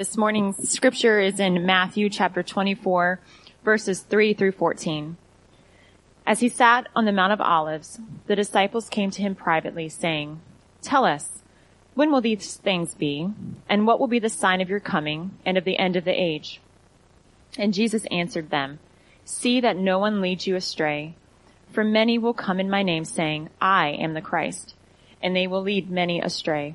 This morning's scripture is in Matthew chapter 24, verses 3 through 14. As he sat on the Mount of Olives, the disciples came to him privately, saying, Tell us, when will these things be? And what will be the sign of your coming and of the end of the age? And Jesus answered them, See that no one leads you astray. For many will come in my name saying, I am the Christ, and they will lead many astray.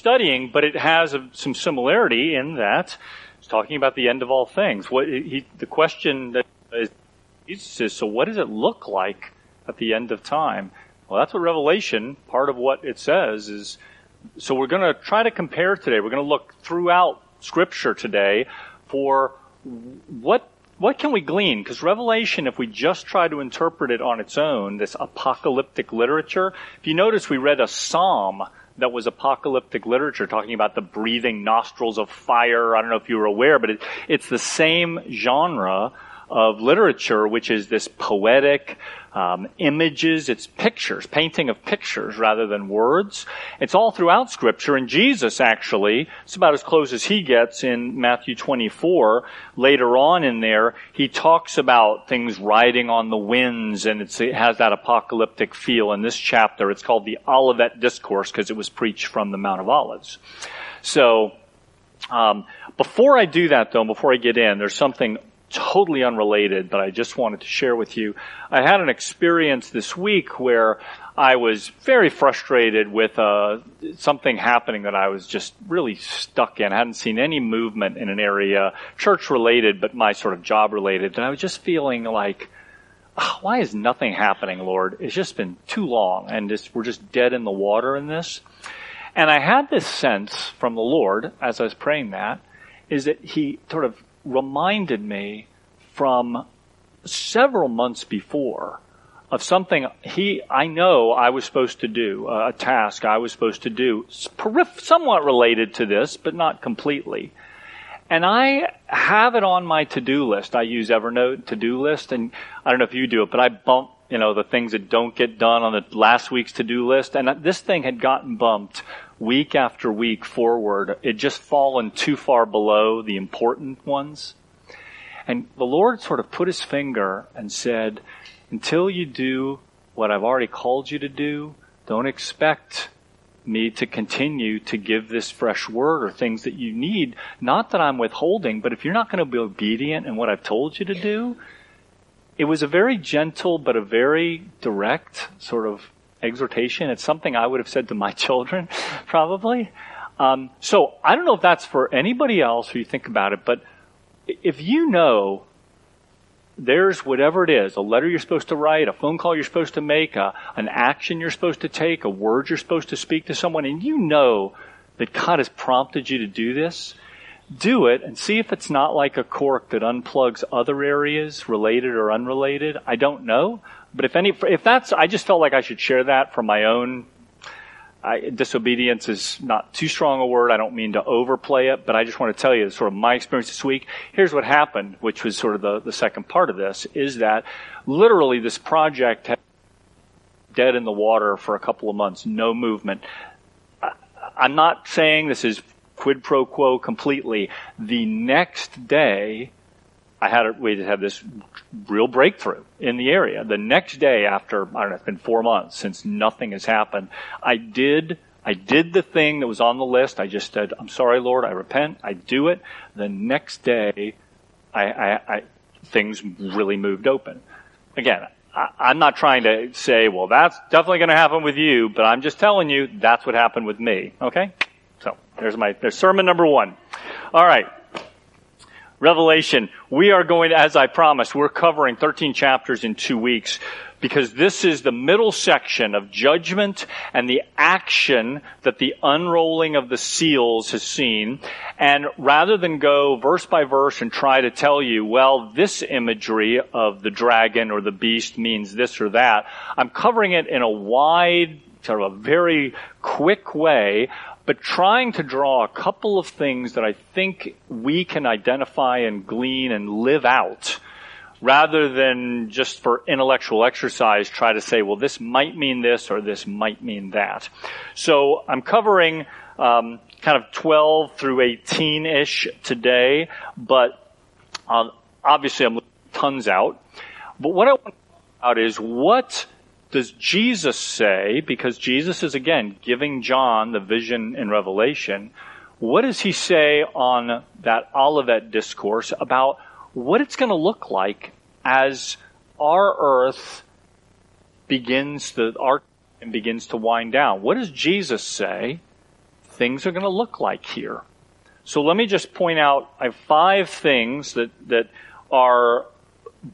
Studying, but it has a, some similarity in that it's talking about the end of all things. What he, the question that Jesus is, so what does it look like at the end of time? Well, that's what Revelation, part of what it says is, so we're going to try to compare today. We're going to look throughout Scripture today for what what can we glean? Because Revelation, if we just try to interpret it on its own, this apocalyptic literature, if you notice we read a psalm that was apocalyptic literature, talking about the breathing nostrils of fire. I don't know if you were aware, but it, it's the same genre of literature, which is this poetic um, images, it's pictures, painting of pictures rather than words. It's all throughout Scripture, and Jesus actually, it's about as close as he gets in Matthew 24. Later on in there, he talks about things riding on the winds, and it has that apocalyptic feel. In this chapter, it's called the Olivet Discourse because it was preached from the Mount of Olives. So, um, before I do that, though, before I get in, there's something totally unrelated, but I just wanted to share with you. I had an experience this week where I was very frustrated with uh, something happening that I was just really stuck in. I hadn't seen any movement in an area, church related, but my sort of job related, and I was just feeling like, oh, why is nothing happening, Lord? It's just been too long, and just, we're just dead in the water in this. And I had this sense from the Lord as I was praying that, is that He sort of reminded me from several months before of something he I know I was supposed to do, uh, a task I was supposed to do, somewhat related to this, but not completely. And I have it on my to-do list. I use Evernote to-do list, and I don't know if you do it, but I bump, you know, the things that don't get done on the last week's to-do list. And this thing had gotten bumped week after week forward, it just fallen too far below the important ones. And the Lord sort of put his finger and said, until you do what I've already called you to do, don't expect me to continue to give this fresh word or things that you need. Not that I'm withholding, but if you're not going to be obedient in what I've told you to do, it was a very gentle but a very direct sort of exhortation. It's something I would have said to my children, probably. Um, so I don't know if that's for anybody else who you think about it, but if you know there's whatever it is, a letter you're supposed to write, a phone call you're supposed to make, a, an action you're supposed to take, a word you're supposed to speak to someone, and you know that God has prompted you to do this, do it and see if it's not like a cork that unplugs other areas related or unrelated. I don't know. But if any, if that's, I just felt like I should share that from my own. I, disobedience is not too strong a word. I don't mean to overplay it, but I just want to tell you sort of my experience this week. Here's what happened, which was sort of the, the second part of this, is that literally this project had dead in the water for a couple of months, no movement. I, I'm not saying this is quid pro quo completely. The next day, I had a, we had this real breakthrough in the area. The next day after, I don't know, it's been four months since nothing has happened. I did, I did the thing that was on the list. I just said, I'm sorry, Lord, I repent. I do it. The next day, I, I, I things really moved open. Again, I, am not trying to say, well, that's definitely going to happen with you, but I'm just telling you that's what happened with me. Okay? So there's my, there's sermon number one. All right. Revelation. We are going, as I promised, we're covering 13 chapters in two weeks because this is the middle section of judgment and the action that the unrolling of the seals has seen. And rather than go verse by verse and try to tell you, well, this imagery of the dragon or the beast means this or that, I'm covering it in a wide, sort of a very quick way but trying to draw a couple of things that I think we can identify and glean and live out rather than just for intellectual exercise try to say, well, this might mean this or this might mean that. So I'm covering um, kind of 12 through 18-ish today, but um, obviously I'm tons out. But what I want to talk about is what does Jesus say, because Jesus is again giving John the vision in Revelation, what does he say on that Olivet discourse about what it's going to look like as our earth begins to, our and begins to wind down? What does Jesus say things are going to look like here? So let me just point out, I have five things that, that are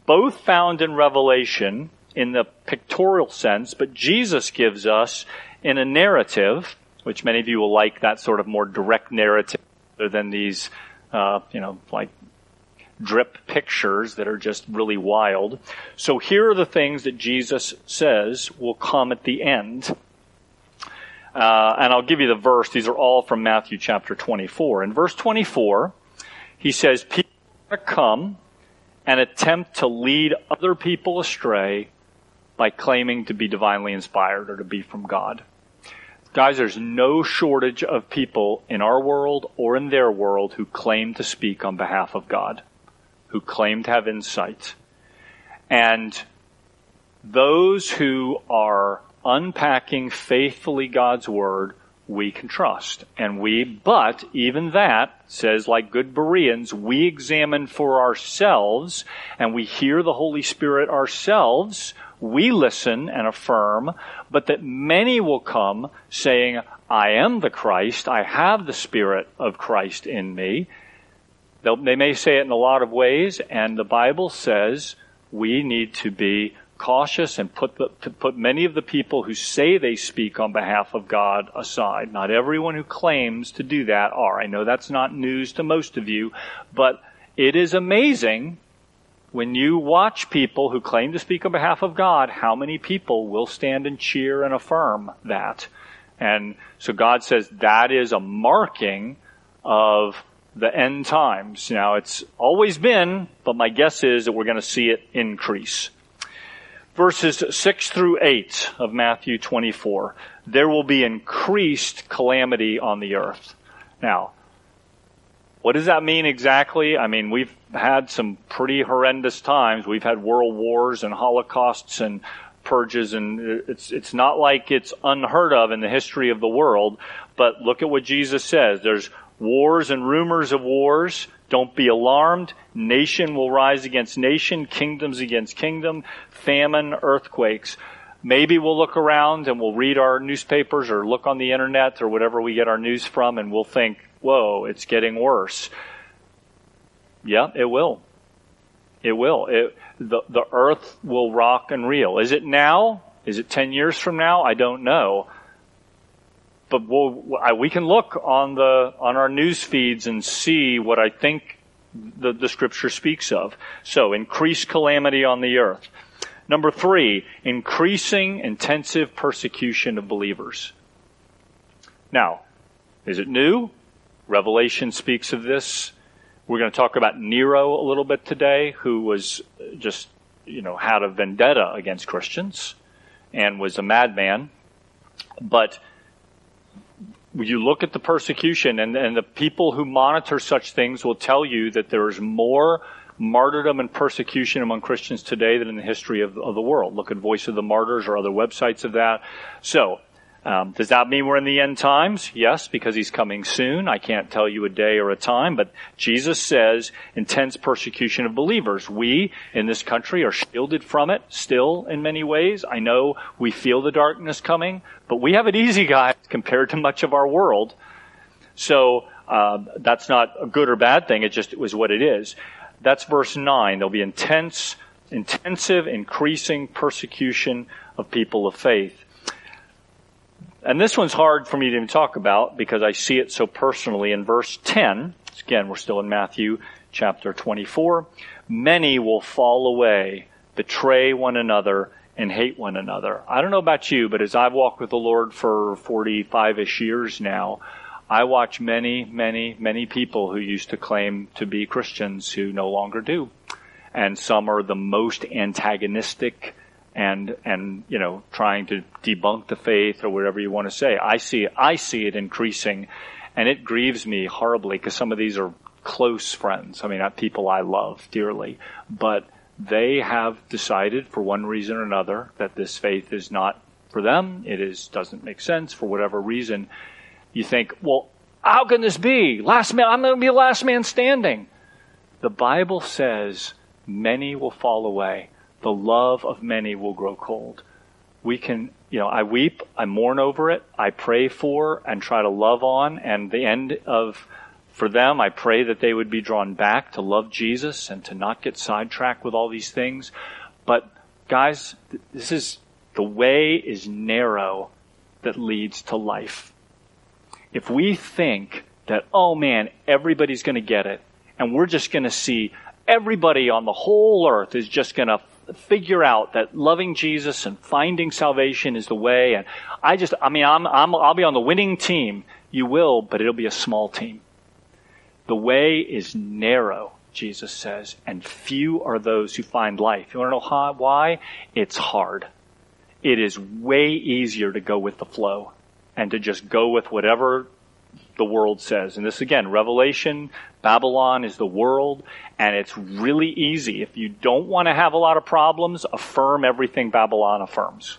both found in Revelation in the pictorial sense, but Jesus gives us in a narrative, which many of you will like that sort of more direct narrative rather than these, uh, you know, like drip pictures that are just really wild. So here are the things that Jesus says will come at the end. Uh, and I'll give you the verse. These are all from Matthew chapter 24. In verse 24, he says, People are come and attempt to lead other people astray by claiming to be divinely inspired or to be from God. Guys, there's no shortage of people in our world or in their world who claim to speak on behalf of God, who claim to have insight. And those who are unpacking faithfully God's word, we can trust. And we, but even that says, like good Bereans, we examine for ourselves and we hear the Holy Spirit ourselves we listen and affirm, but that many will come saying, I am the Christ, I have the Spirit of Christ in me. They'll, they may say it in a lot of ways, and the Bible says we need to be cautious and put the, put many of the people who say they speak on behalf of God aside. Not everyone who claims to do that are. I know that's not news to most of you, but it is amazing when you watch people who claim to speak on behalf of God, how many people will stand and cheer and affirm that? And so God says that is a marking of the end times. Now it's always been, but my guess is that we're going to see it increase. Verses 6 through 8 of Matthew 24. There will be increased calamity on the earth. Now, what does that mean exactly? I mean, we've had some pretty horrendous times. We've had world wars and holocausts and purges and it's it's not like it's unheard of in the history of the world, but look at what Jesus says. There's wars and rumors of wars. Don't be alarmed. Nation will rise against nation, kingdoms against kingdom, famine, earthquakes. Maybe we'll look around and we'll read our newspapers or look on the internet or whatever we get our news from and we'll think, whoa, it's getting worse. Yeah, it will. It will. It, the, the earth will rock and reel. Is it now? Is it 10 years from now? I don't know. But we'll, we can look on the, on our news feeds and see what I think the, the scripture speaks of. So, increased calamity on the earth. Number three, increasing intensive persecution of believers. Now, is it new? Revelation speaks of this. We're going to talk about Nero a little bit today, who was just, you know, had a vendetta against Christians and was a madman. But you look at the persecution and, and the people who monitor such things will tell you that there is more martyrdom and persecution among Christians today than in the history of, of the world. Look at Voice of the Martyrs or other websites of that. So, um, does that mean we're in the end times? Yes, because he's coming soon. I can't tell you a day or a time, but Jesus says intense persecution of believers. We in this country are shielded from it still in many ways. I know we feel the darkness coming, but we have it easy, guys, compared to much of our world. So um, that's not a good or bad thing. It just was what it is. That's verse nine. There'll be intense, intensive, increasing persecution of people of faith. And this one's hard for me to even talk about because I see it so personally in verse 10. Again, we're still in Matthew chapter 24. Many will fall away, betray one another, and hate one another. I don't know about you, but as I've walked with the Lord for 45-ish years now, I watch many, many, many people who used to claim to be Christians who no longer do. And some are the most antagonistic, and and you know trying to debunk the faith or whatever you want to say. I see I see it increasing, and it grieves me horribly because some of these are close friends. I mean, not people I love dearly, but they have decided for one reason or another that this faith is not for them. It is doesn't make sense for whatever reason. You think, well, how can this be? Last man, I'm going to be the last man standing. The Bible says many will fall away the love of many will grow cold. We can, you know, I weep, I mourn over it, I pray for and try to love on, and the end of, for them, I pray that they would be drawn back to love Jesus and to not get sidetracked with all these things. But guys, this is, the way is narrow that leads to life. If we think that, oh man, everybody's gonna get it, and we're just gonna see everybody on the whole earth is just gonna figure out that loving Jesus and finding salvation is the way. And I just, I mean, I'm, I'm, I'll be on the winning team. You will, but it'll be a small team. The way is narrow, Jesus says, and few are those who find life. You want to know how, why? It's hard. It is way easier to go with the flow and to just go with whatever the world says. And this again, Revelation, Babylon is the world, and it's really easy. If you don't want to have a lot of problems, affirm everything Babylon affirms.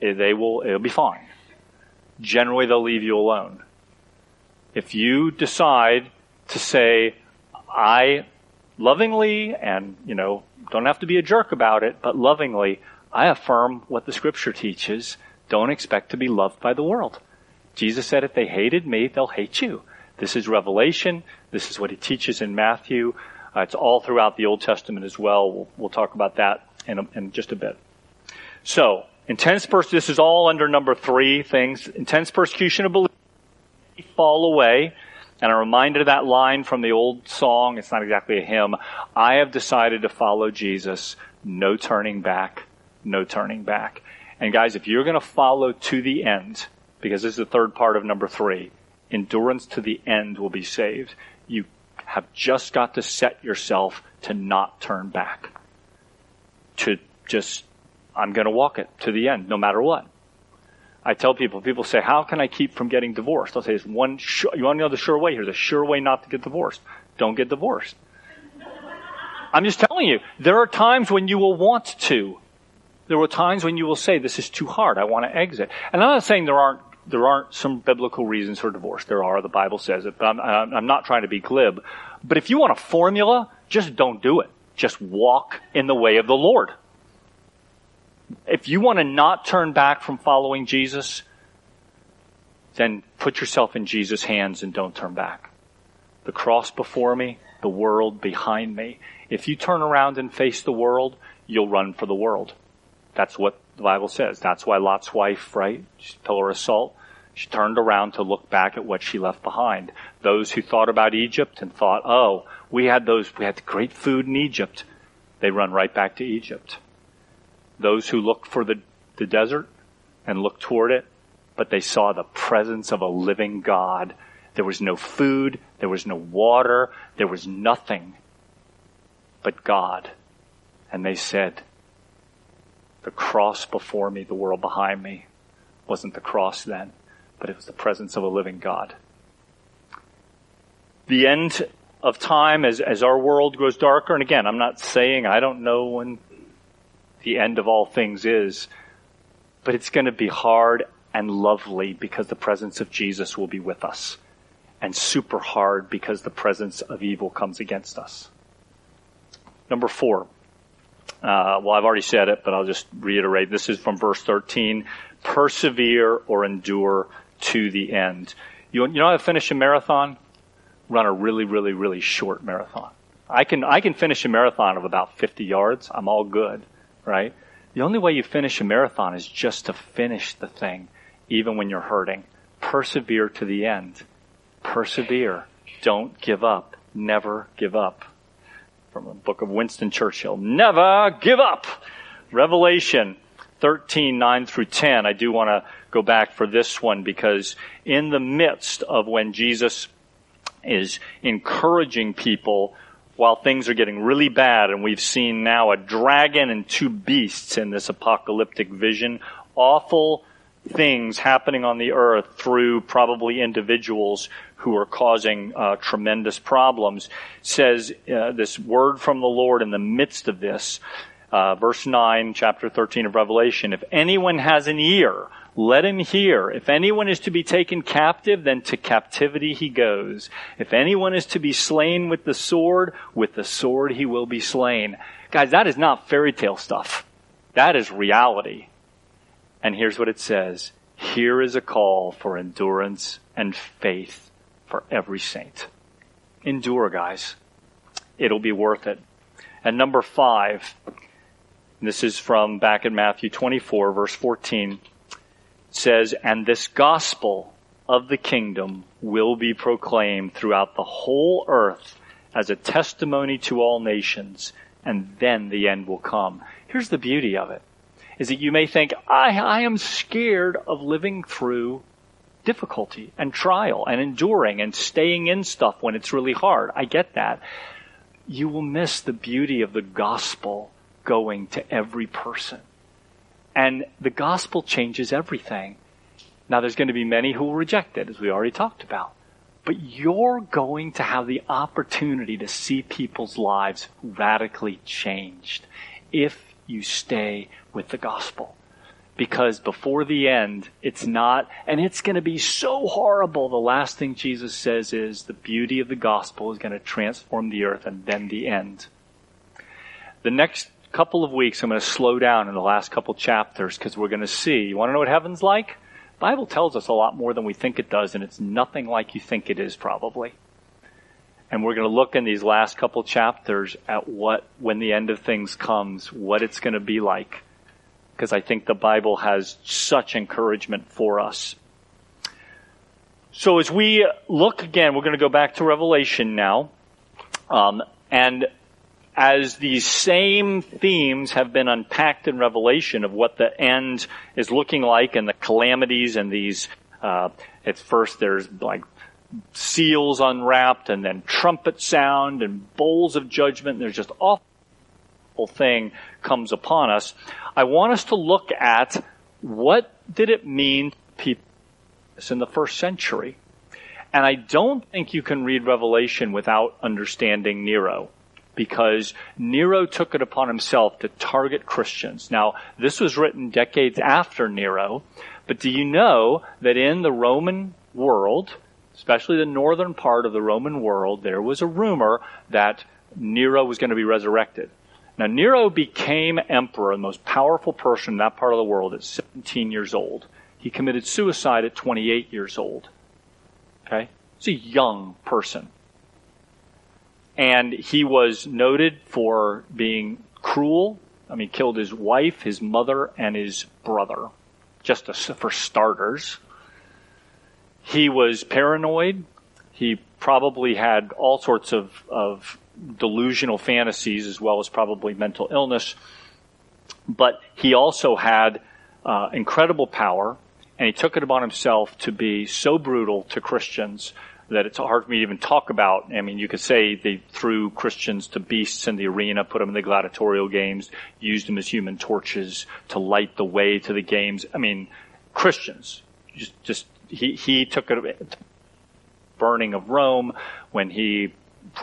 Eh, they will, it'll be fine. Generally, they'll leave you alone. If you decide to say, I lovingly, and, you know, don't have to be a jerk about it, but lovingly, I affirm what the scripture teaches. Don't expect to be loved by the world. Jesus said, if they hated me, they'll hate you. This is Revelation. This is what he teaches in Matthew. Uh, it's all throughout the Old Testament as well. We'll, we'll talk about that in, a, in just a bit. So, intense persecution, this is all under number three things. Intense persecution of believers fall away. And I'm reminded of that line from the old song. It's not exactly a hymn. I have decided to follow Jesus. No turning back. No turning back. And guys, if you're going to follow to the end, because this is the third part of number three. Endurance to the end will be saved. You have just got to set yourself to not turn back. To just, I'm going to walk it to the end, no matter what. I tell people, people say, how can I keep from getting divorced? I'll say, there's one, sure, you want to know the sure way? Here's a sure way not to get divorced. Don't get divorced. I'm just telling you, there are times when you will want to. There are times when you will say, this is too hard. I want to exit. And I'm not saying there aren't there aren't some biblical reasons for divorce. There are. The Bible says it, but I'm, I'm not trying to be glib. But if you want a formula, just don't do it. Just walk in the way of the Lord. If you want to not turn back from following Jesus, then put yourself in Jesus' hands and don't turn back. The cross before me, the world behind me. If you turn around and face the world, you'll run for the world. That's what the Bible says. That's why Lot's wife, right? She's pillar of salt. She turned around to look back at what she left behind. Those who thought about Egypt and thought, oh, we had those, we had great food in Egypt. They run right back to Egypt. Those who looked for the, the desert and looked toward it, but they saw the presence of a living God. There was no food. There was no water. There was nothing but God. And they said, the cross before me, the world behind me, wasn't the cross then, but it was the presence of a living God. The end of time as, as our world grows darker. And again, I'm not saying I don't know when the end of all things is, but it's going to be hard and lovely because the presence of Jesus will be with us and super hard because the presence of evil comes against us. Number four. Uh, well, I've already said it, but I'll just reiterate. This is from verse 13. Persevere or endure to the end. You, you know how to finish a marathon? Run a really, really, really short marathon. I can, I can finish a marathon of about 50 yards. I'm all good, right? The only way you finish a marathon is just to finish the thing, even when you're hurting. Persevere to the end. Persevere. Don't give up. Never give up. From the book of Winston Churchill. Never give up. Revelation 13, 9 through 10. I do want to go back for this one because in the midst of when Jesus is encouraging people while things are getting really bad and we've seen now a dragon and two beasts in this apocalyptic vision, awful things happening on the earth through probably individuals who are causing uh, tremendous problems, says uh, this word from the Lord in the midst of this. Uh, verse 9, chapter 13 of Revelation. If anyone has an ear, let him hear. If anyone is to be taken captive, then to captivity he goes. If anyone is to be slain with the sword, with the sword he will be slain. Guys, that is not fairy tale stuff. That is reality. And here's what it says. Here is a call for endurance and faith for every saint. Endure, guys. It'll be worth it. And number five, this is from back in Matthew 24, verse 14, says, And this gospel of the kingdom will be proclaimed throughout the whole earth as a testimony to all nations, and then the end will come. Here's the beauty of it is that you may think, I, I am scared of living through difficulty and trial and enduring and staying in stuff when it's really hard. I get that. You will miss the beauty of the gospel going to every person. And the gospel changes everything. Now there's going to be many who will reject it, as we already talked about. But you're going to have the opportunity to see people's lives radically changed if you stay with the gospel. Because before the end, it's not, and it's going to be so horrible. The last thing Jesus says is the beauty of the gospel is going to transform the earth and then the end. The next couple of weeks, I'm going to slow down in the last couple chapters because we're going to see. You want to know what heaven's like? Bible tells us a lot more than we think it does, and it's nothing like you think it is, probably. And we're going to look in these last couple chapters at what, when the end of things comes, what it's going to be like. Because I think the Bible has such encouragement for us. So as we look again, we're going to go back to Revelation now. Um, and as these same themes have been unpacked in Revelation of what the end is looking like and the calamities and these, uh, at first there's like seals unwrapped and then trumpet sound and bowls of judgment. And There's just awful thing comes upon us. I want us to look at what did it mean people in the first century. And I don't think you can read Revelation without understanding Nero because Nero took it upon himself to target Christians. Now, this was written decades after Nero, but do you know that in the Roman world, especially the northern part of the Roman world, there was a rumor that Nero was going to be resurrected. Now, Nero became emperor, the most powerful person in that part of the world, at 17 years old. He committed suicide at 28 years old. Okay? He's a young person. And he was noted for being cruel. I mean, killed his wife, his mother, and his brother, just for starters. He was paranoid. He probably had all sorts of, of delusional fantasies as well as probably mental illness. But he also had uh, incredible power, and he took it upon himself to be so brutal to Christians that it's hard for me to even talk about. I mean, you could say they threw Christians to beasts in the arena, put them in the gladiatorial games, used them as human torches to light the way to the games. I mean, Christians just, just he, took it, burning of Rome when he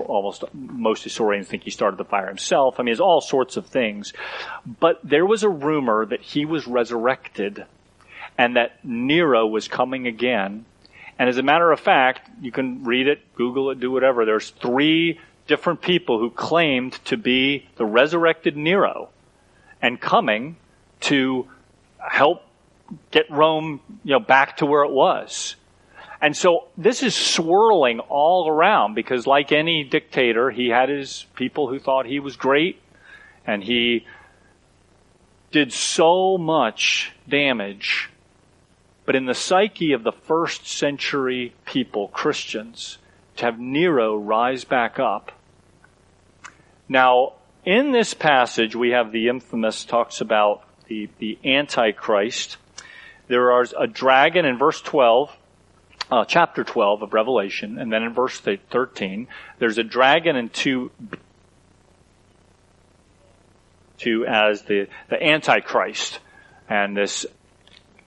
almost most historians think he started the fire himself. I mean, there's all sorts of things. But there was a rumor that he was resurrected and that Nero was coming again. And as a matter of fact, you can read it, Google it, do whatever. There's three different people who claimed to be the resurrected Nero and coming to help get Rome, you know, back to where it was. And so this is swirling all around because like any dictator, he had his people who thought he was great and he did so much damage. But in the psyche of the first century people, Christians, to have Nero rise back up. Now, in this passage, we have the infamous talks about the, the Antichrist. There is a dragon in verse 12 uh, chapter 12 of Revelation, and then in verse 13, there's a dragon and two, two as the, the Antichrist, and this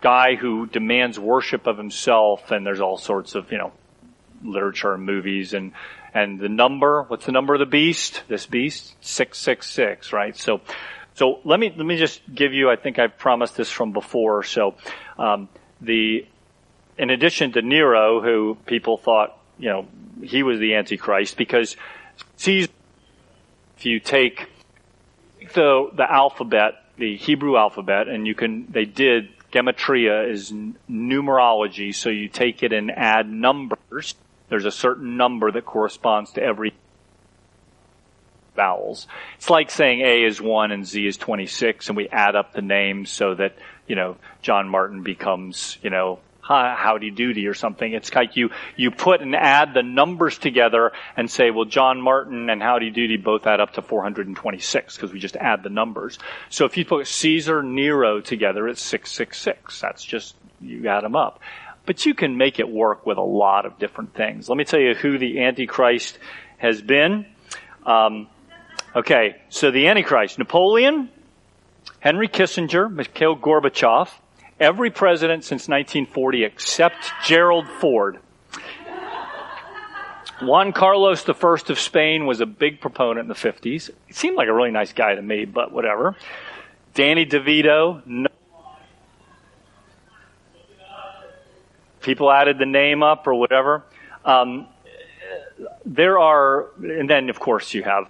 guy who demands worship of himself, and there's all sorts of, you know, literature and movies, and, and the number, what's the number of the beast? This beast? 666, right? So, so let me, let me just give you, I think I've promised this from before, so, um, the in addition to Nero, who people thought, you know, he was the Antichrist, because Caesar, if you take the, the alphabet, the Hebrew alphabet, and you can, they did, gematria is numerology, so you take it and add numbers. There's a certain number that corresponds to every vowels. It's like saying A is 1 and Z is 26 and we add up the names so that, you know, John Martin becomes, you know, howdy doody or something. It's like you, you put and add the numbers together and say, well, John Martin and howdy doody both add up to 426 because we just add the numbers. So if you put Caesar, Nero together, it's 666. That's just, you add them up. But you can make it work with a lot of different things. Let me tell you who the Antichrist has been. Um, okay, so the Antichrist, Napoleon, Henry Kissinger, Mikhail Gorbachev, every president since 1940 except Gerald Ford. Juan Carlos I of Spain was a big proponent in the 50s. He seemed like a really nice guy to me, but whatever. Danny DeVito, no. People added the name up or whatever. Um, there are, and then of course you have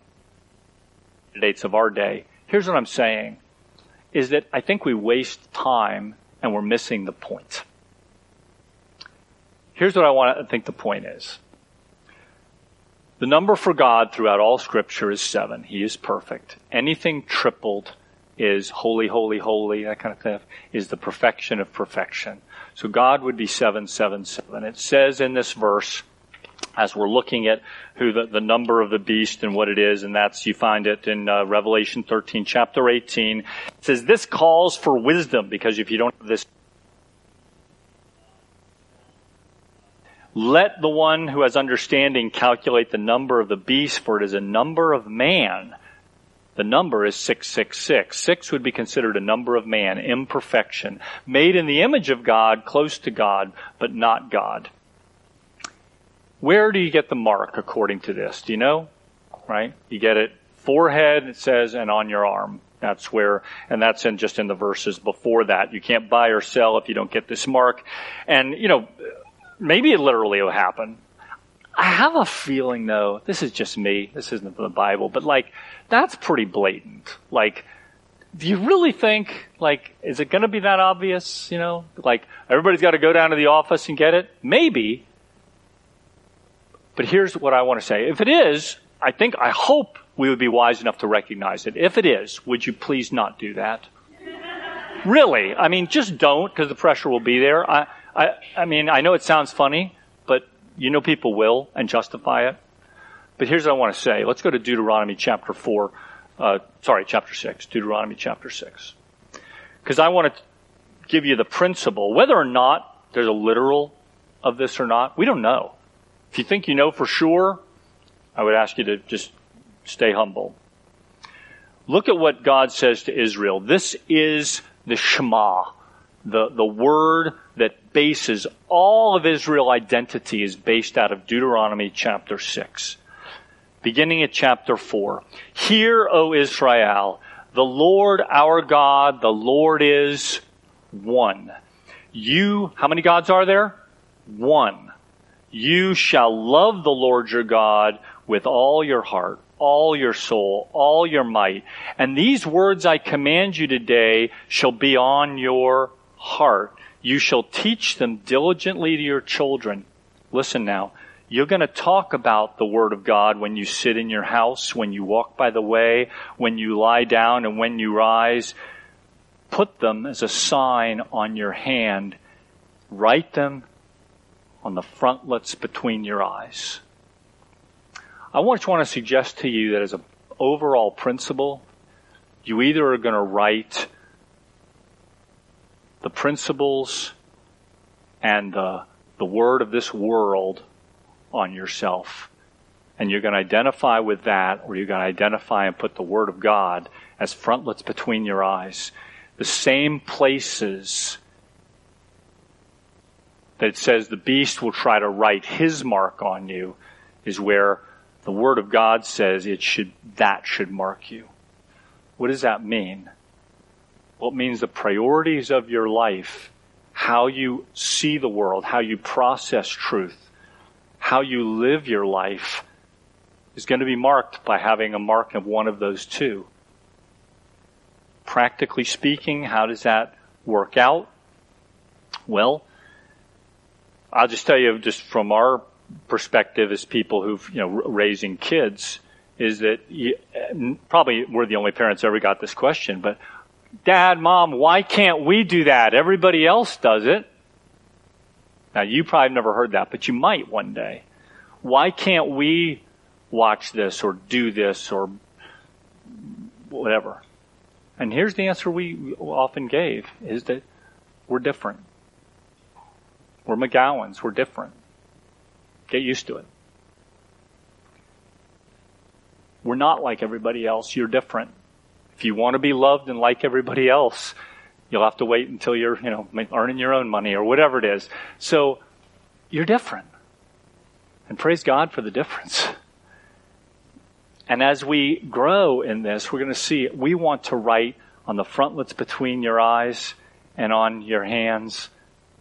dates of our day. Here's what I'm saying is that I think we waste time and we're missing the point. Here's what I want to think the point is. The number for God throughout all scripture is seven. He is perfect. Anything tripled is holy, holy, holy, that kind of thing, is the perfection of perfection. So God would be seven, seven, seven. It says in this verse, as we're looking at who the, the number of the beast and what it is, and that's, you find it in uh, Revelation 13, chapter 18. It says, this calls for wisdom, because if you don't have this, let the one who has understanding calculate the number of the beast, for it is a number of man. The number is 666. Six would be considered a number of man, imperfection, made in the image of God, close to God, but not God. Where do you get the mark according to this? Do you know? Right? You get it forehead, it says, and on your arm. That's where, and that's in just in the verses before that. You can't buy or sell if you don't get this mark. And, you know, maybe it literally will happen. I have a feeling though, this is just me, this isn't from the Bible, but like, that's pretty blatant. Like, do you really think, like, is it gonna be that obvious, you know? Like, everybody's gotta go down to the office and get it? Maybe, but here's what I want to say. If it is, I think, I hope we would be wise enough to recognize it. If it is, would you please not do that? really? I mean, just don't because the pressure will be there. I, I, I mean, I know it sounds funny, but you know people will and justify it. But here's what I want to say. Let's go to Deuteronomy chapter 4. Uh, sorry, chapter 6. Deuteronomy chapter 6. Because I want to give you the principle. Whether or not there's a literal of this or not, we don't know. If you think you know for sure, I would ask you to just stay humble. Look at what God says to Israel. This is the Shema, the, the word that bases all of Israel identity is based out of Deuteronomy chapter 6. beginning at chapter 4. Hear, O Israel, the Lord our God, the Lord is one. You, how many gods are there? One. You shall love the Lord your God with all your heart, all your soul, all your might. And these words I command you today shall be on your heart. You shall teach them diligently to your children. Listen now. You're going to talk about the Word of God when you sit in your house, when you walk by the way, when you lie down, and when you rise. Put them as a sign on your hand. Write them on the frontlets between your eyes. I just want to suggest to you that as an overall principle, you either are going to write the principles and the, the word of this world on yourself. And you're going to identify with that, or you're going to identify and put the Word of God as frontlets between your eyes. The same places that says the beast will try to write his mark on you is where the Word of God says it should, that should mark you. What does that mean? Well, it means the priorities of your life, how you see the world, how you process truth, how you live your life is going to be marked by having a mark of one of those two. Practically speaking, how does that work out? Well, I'll just tell you just from our perspective as people who've, you know, raising kids is that you, probably we're the only parents ever got this question, but dad, mom, why can't we do that? Everybody else does it. Now, you probably never heard that, but you might one day. Why can't we watch this or do this or whatever? And here's the answer we often gave is that we're different. We're McGowans. We're different. Get used to it. We're not like everybody else. You're different. If you want to be loved and like everybody else, You'll have to wait until you're, you know, earning your own money or whatever it is. So you're different. And praise God for the difference. And as we grow in this, we're going to see we want to write on the frontlets between your eyes and on your hands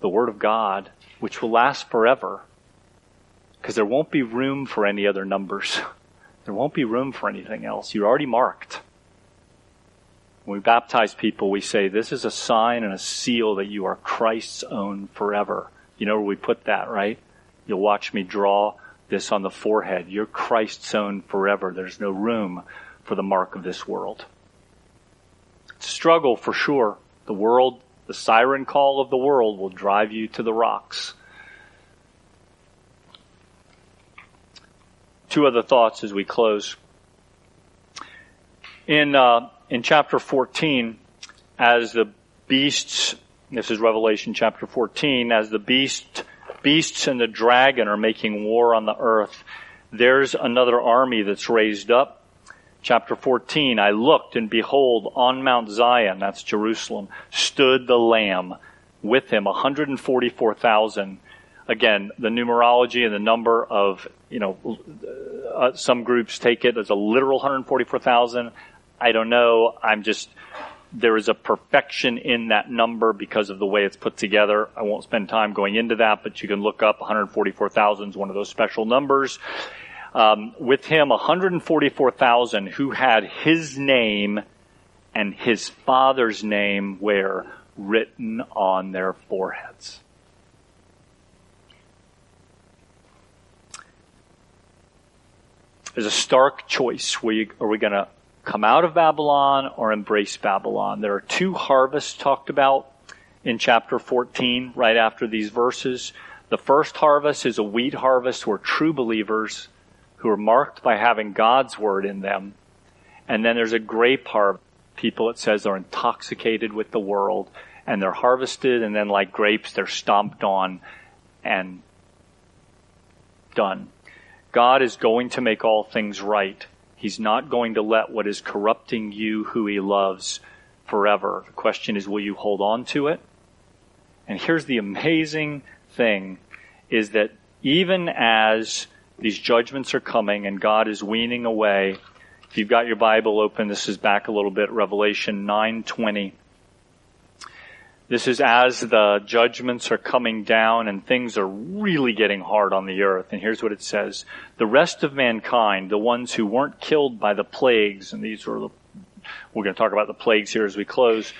the Word of God, which will last forever. Because there won't be room for any other numbers. There won't be room for anything else. You're already marked. When we baptize people, we say, this is a sign and a seal that you are Christ's own forever. You know where we put that, right? You'll watch me draw this on the forehead. You're Christ's own forever. There's no room for the mark of this world. It's a struggle for sure. The world, the siren call of the world will drive you to the rocks. Two other thoughts as we close. In uh, in chapter 14, as the beasts, this is Revelation chapter 14, as the beast, beasts and the dragon are making war on the earth, there's another army that's raised up. Chapter 14, I looked and behold on Mount Zion, that's Jerusalem, stood the Lamb with him, 144,000 again, the numerology and the number of, you know, uh, some groups take it as a literal 144,000. I don't know. I'm just, there is a perfection in that number because of the way it's put together. I won't spend time going into that, but you can look up 144,000 is one of those special numbers. Um, with him, 144,000 who had his name and his father's name where written on their foreheads. There's a stark choice. We, are we going to come out of Babylon or embrace Babylon. There are two harvests talked about in chapter 14, right after these verses. The first harvest is a wheat harvest where true believers who are marked by having God's word in them. And then there's a grape harvest. People, it says, are intoxicated with the world and they're harvested and then like grapes, they're stomped on and done. God is going to make all things right. He's not going to let what is corrupting you who he loves forever. The question is, will you hold on to it? And here's the amazing thing is that even as These judgments are coming and God is weaning away. If you've got your Bible open, this is back a little bit, Revelation 9:20. This is as the judgments are coming down and things are really getting hard on the earth. And here's what it says. The rest of mankind, the ones who weren't killed by the plagues, and these are the, we're going to talk about the plagues here as we close,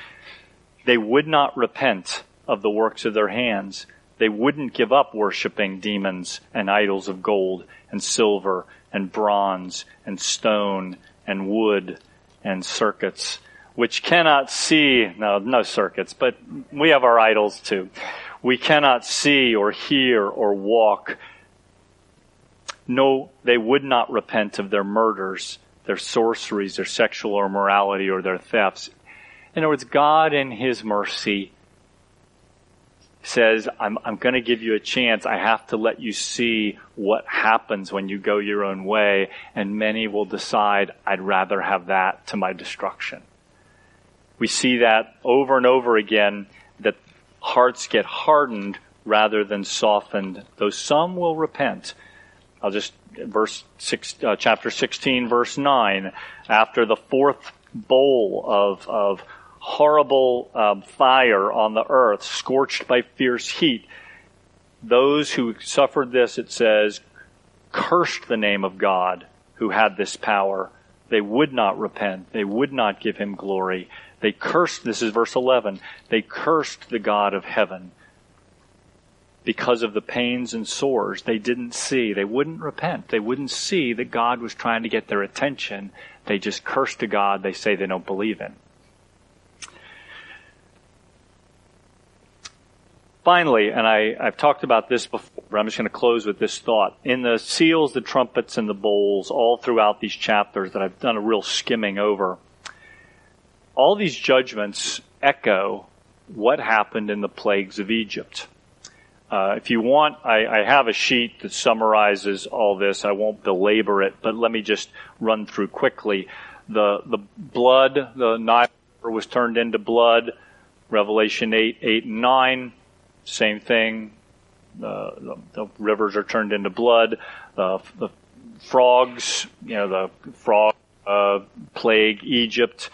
they would not repent of the works of their hands. They wouldn't give up worshiping demons and idols of gold and silver and bronze and stone and wood and circuits which cannot see, no, no circuits, but we have our idols too. We cannot see or hear or walk. No, they would not repent of their murders, their sorceries, their sexual immorality, or their thefts. In other words, God in His mercy says, I'm, I'm going to give you a chance. I have to let you see what happens when you go your own way. And many will decide, I'd rather have that to my destruction. We see that over and over again that hearts get hardened rather than softened, though some will repent. I'll just, verse six, uh, chapter 16, verse 9, after the fourth bowl of, of horrible um, fire on the earth, scorched by fierce heat, those who suffered this, it says, cursed the name of God who had this power. They would not repent. They would not give him glory. They cursed, this is verse 11, they cursed the God of heaven because of the pains and sores they didn't see. They wouldn't repent. They wouldn't see that God was trying to get their attention. They just cursed a God they say they don't believe in. Finally, and I, have talked about this before, but I'm just going to close with this thought. In the seals, the trumpets, and the bowls, all throughout these chapters that I've done a real skimming over, all these judgments echo what happened in the plagues of Egypt. Uh, if you want, I, I, have a sheet that summarizes all this. I won't belabor it, but let me just run through quickly. The the blood, the Nile was turned into blood. Revelation eight, eight and nine, same thing. Uh, the, the, rivers are turned into blood. Uh, the frogs, you know, the frog uh, plague, Egypt.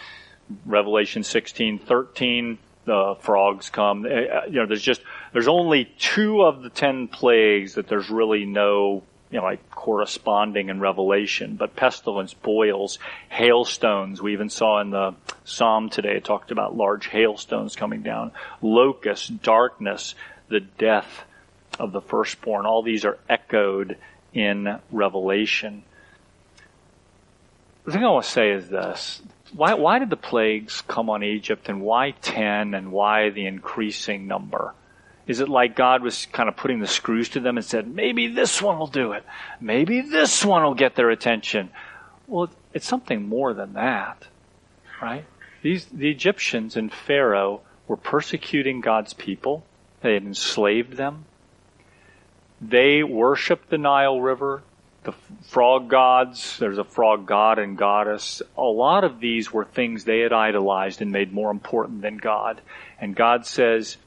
Revelation 16, 13, the frogs come. Eh, eh, you know, there's just, there's only two of the ten plagues that there's really no, you know, like corresponding in Revelation, but pestilence, boils, hailstones. We even saw in the Psalm today, it talked about large hailstones coming down, locusts, darkness, the death of the firstborn. All these are echoed in Revelation. The thing I want to say is this why, why did the plagues come on Egypt and why 10 and why the increasing number? Is it like God was kind of putting the screws to them and said, maybe this one will do it. Maybe this one will get their attention. Well, it's something more than that, right? These, the Egyptians and Pharaoh were persecuting God's people. They had enslaved them. They worshiped the Nile River the frog gods. There's a frog god and goddess. A lot of these were things they had idolized and made more important than God. And God says,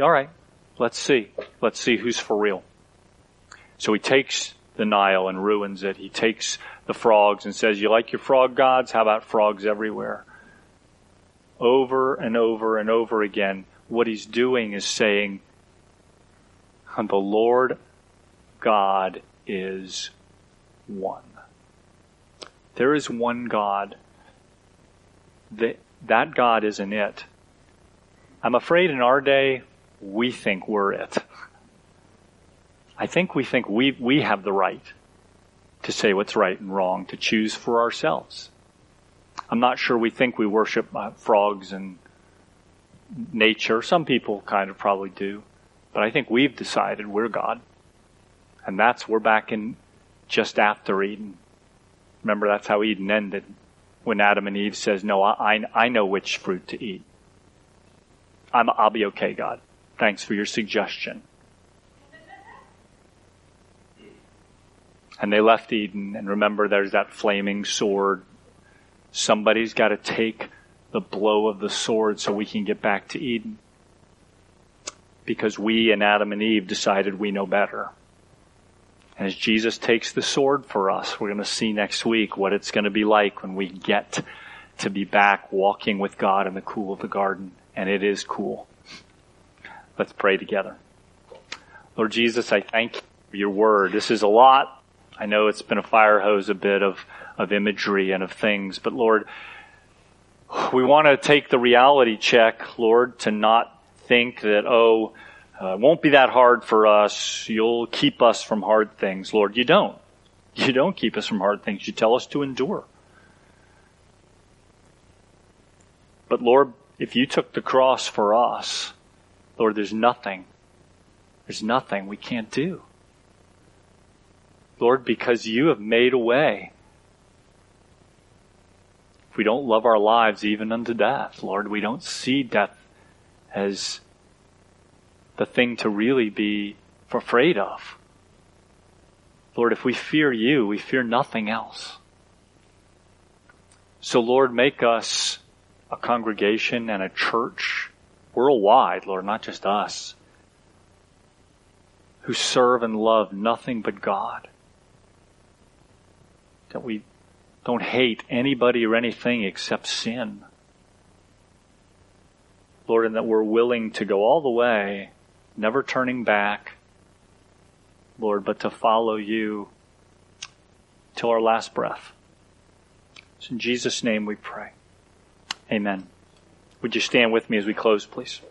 all right, let's see. Let's see who's for real. So he takes the Nile and ruins it. He takes the frogs and says, you like your frog gods? How about frogs everywhere? Over and over and over again, what he's doing is saying, the Lord God is one. There is one God. That, that God isn't it. I'm afraid in our day, we think we're it. I think we think we, we have the right to say what's right and wrong, to choose for ourselves. I'm not sure we think we worship uh, frogs and nature. Some people kind of probably do. But I think we've decided we're God. And that's, we're back in just after Eden. Remember, that's how Eden ended. When Adam and Eve says, no, I, I know which fruit to eat. I'm, I'll be okay, God. Thanks for your suggestion. And they left Eden, and remember there's that flaming sword. Somebody's got to take the blow of the sword so we can get back to Eden. Because we and Adam and Eve decided we know better And as Jesus takes the sword for us, we're going to see next week what it's going to be like when we get to be back walking with God in the cool of the garden. And it is cool. Let's pray together. Lord Jesus, I thank you for your word. This is a lot. I know it's been a fire hose a bit of, of imagery and of things, but Lord, we want to take the reality check, Lord, to not think that, oh, uh, it won't be that hard for us. You'll keep us from hard things. Lord, you don't. You don't keep us from hard things. You tell us to endure. But Lord, if you took the cross for us, Lord, there's nothing, there's nothing we can't do. Lord, because you have made a way. If we don't love our lives even unto death, Lord, we don't see death as the thing to really be afraid of. Lord, if we fear you, we fear nothing else. So Lord, make us a congregation and a church worldwide, Lord, not just us, who serve and love nothing but God. That we don't hate anybody or anything except sin. Lord, and that we're willing to go all the way, never turning back, Lord, but to follow you till our last breath. It's in Jesus' name we pray. Amen. Would you stand with me as we close, please?